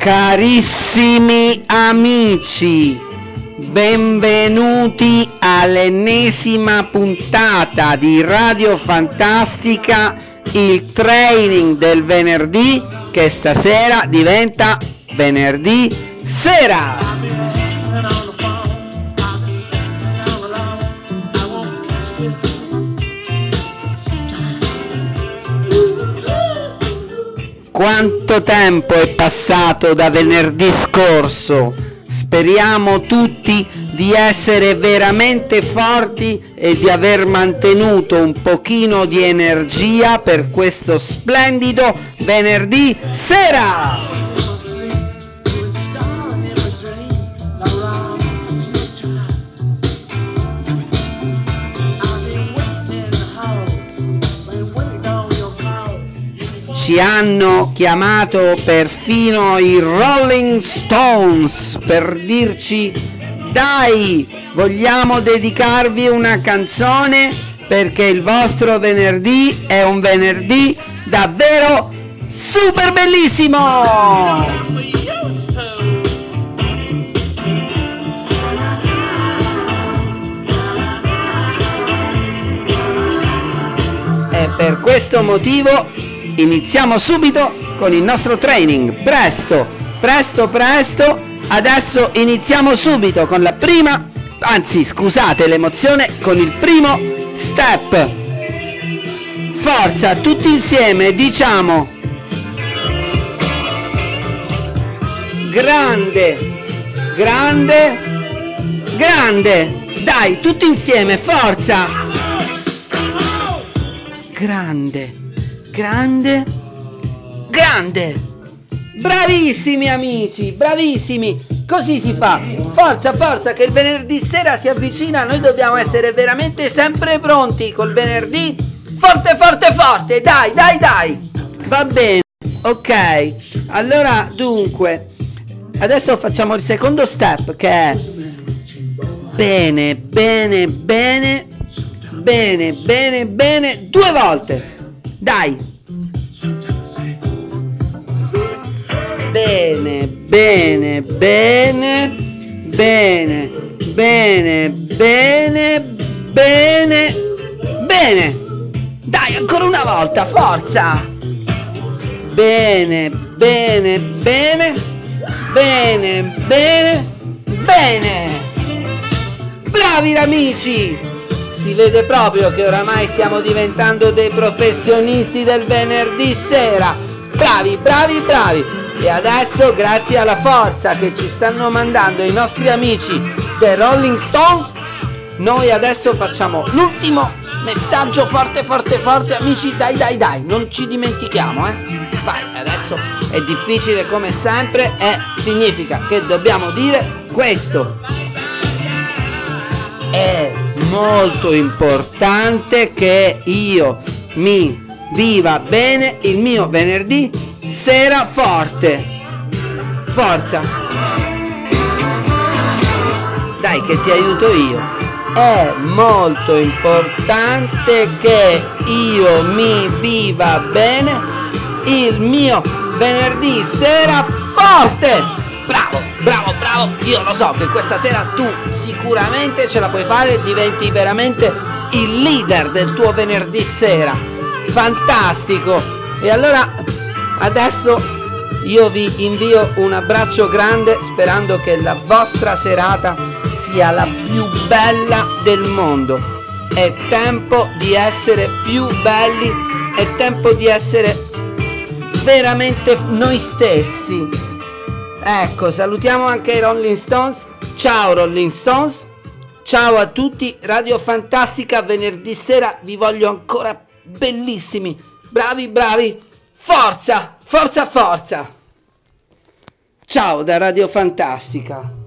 Carissimi amici, benvenuti all'ennesima puntata di Radio Fantastica, il training del venerdì che stasera diventa venerdì sera. Quanto tempo è passato da venerdì scorso? Speriamo tutti di essere veramente forti e di aver mantenuto un pochino di energia per questo splendido venerdì sera! Ci hanno chiamato perfino i Rolling Stones per dirci dai, vogliamo dedicarvi una canzone perché il vostro venerdì è un venerdì davvero super bellissimo! E per questo motivo iniziamo subito con il nostro training. Presto, presto, presto. Adesso iniziamo subito con la prima, anzi scusate l'emozione, con il primo step. Forza, tutti insieme diciamo grande, grande, grande. Dai, tutti insieme, forza. Grande grande, grande. Bravissimi amici, bravissimi. Così si fa. Forza, forza, che il venerdì sera si avvicina. Noi dobbiamo essere veramente sempre pronti col venerdì. Forte, forte, forte. Dai, dai, dai. Va bene. Ok. Allora, dunque, adesso facciamo il secondo step che è bene, bene, bene, bene, bene, bene, due volte. Dai. Bene, bene, bene, bene, bene, bene, bene, bene. Dai, ancora una volta, forza. Bene, bene, bene, bene, bene, bene. Bravi amici! Si vede proprio che oramai stiamo diventando dei professionisti del venerdì sera. Bravi, bravi, bravi. E adesso, grazie alla forza che ci stanno mandando i nostri amici dei Rolling Stones, noi adesso facciamo l'ultimo messaggio forte, forte, forte, amici. Dai, dai, dai, non ci dimentichiamo, eh. Vai, adesso è difficile come sempre e significa che dobbiamo dire questo. È molto importante che io mi viva bene il mio venerdì sera forte. Forza! Dai che ti aiuto io. È molto importante che io mi viva bene il mio venerdì sera forte. Bravo, bravo, bravo. Io lo so che questa sera tu sicuramente ce la puoi fare, diventi veramente il leader del tuo venerdì sera. Fantastico! E allora adesso io vi invio un abbraccio grande sperando che la vostra serata sia la più bella del mondo. È tempo di essere più belli, è tempo di essere veramente noi stessi. Ecco, salutiamo anche i Rolling Stones. Ciao Rolling Stones, ciao a tutti, Radio Fantastica venerdì sera, vi voglio ancora bellissimi, bravi bravi, forza, forza, forza. Ciao da Radio Fantastica.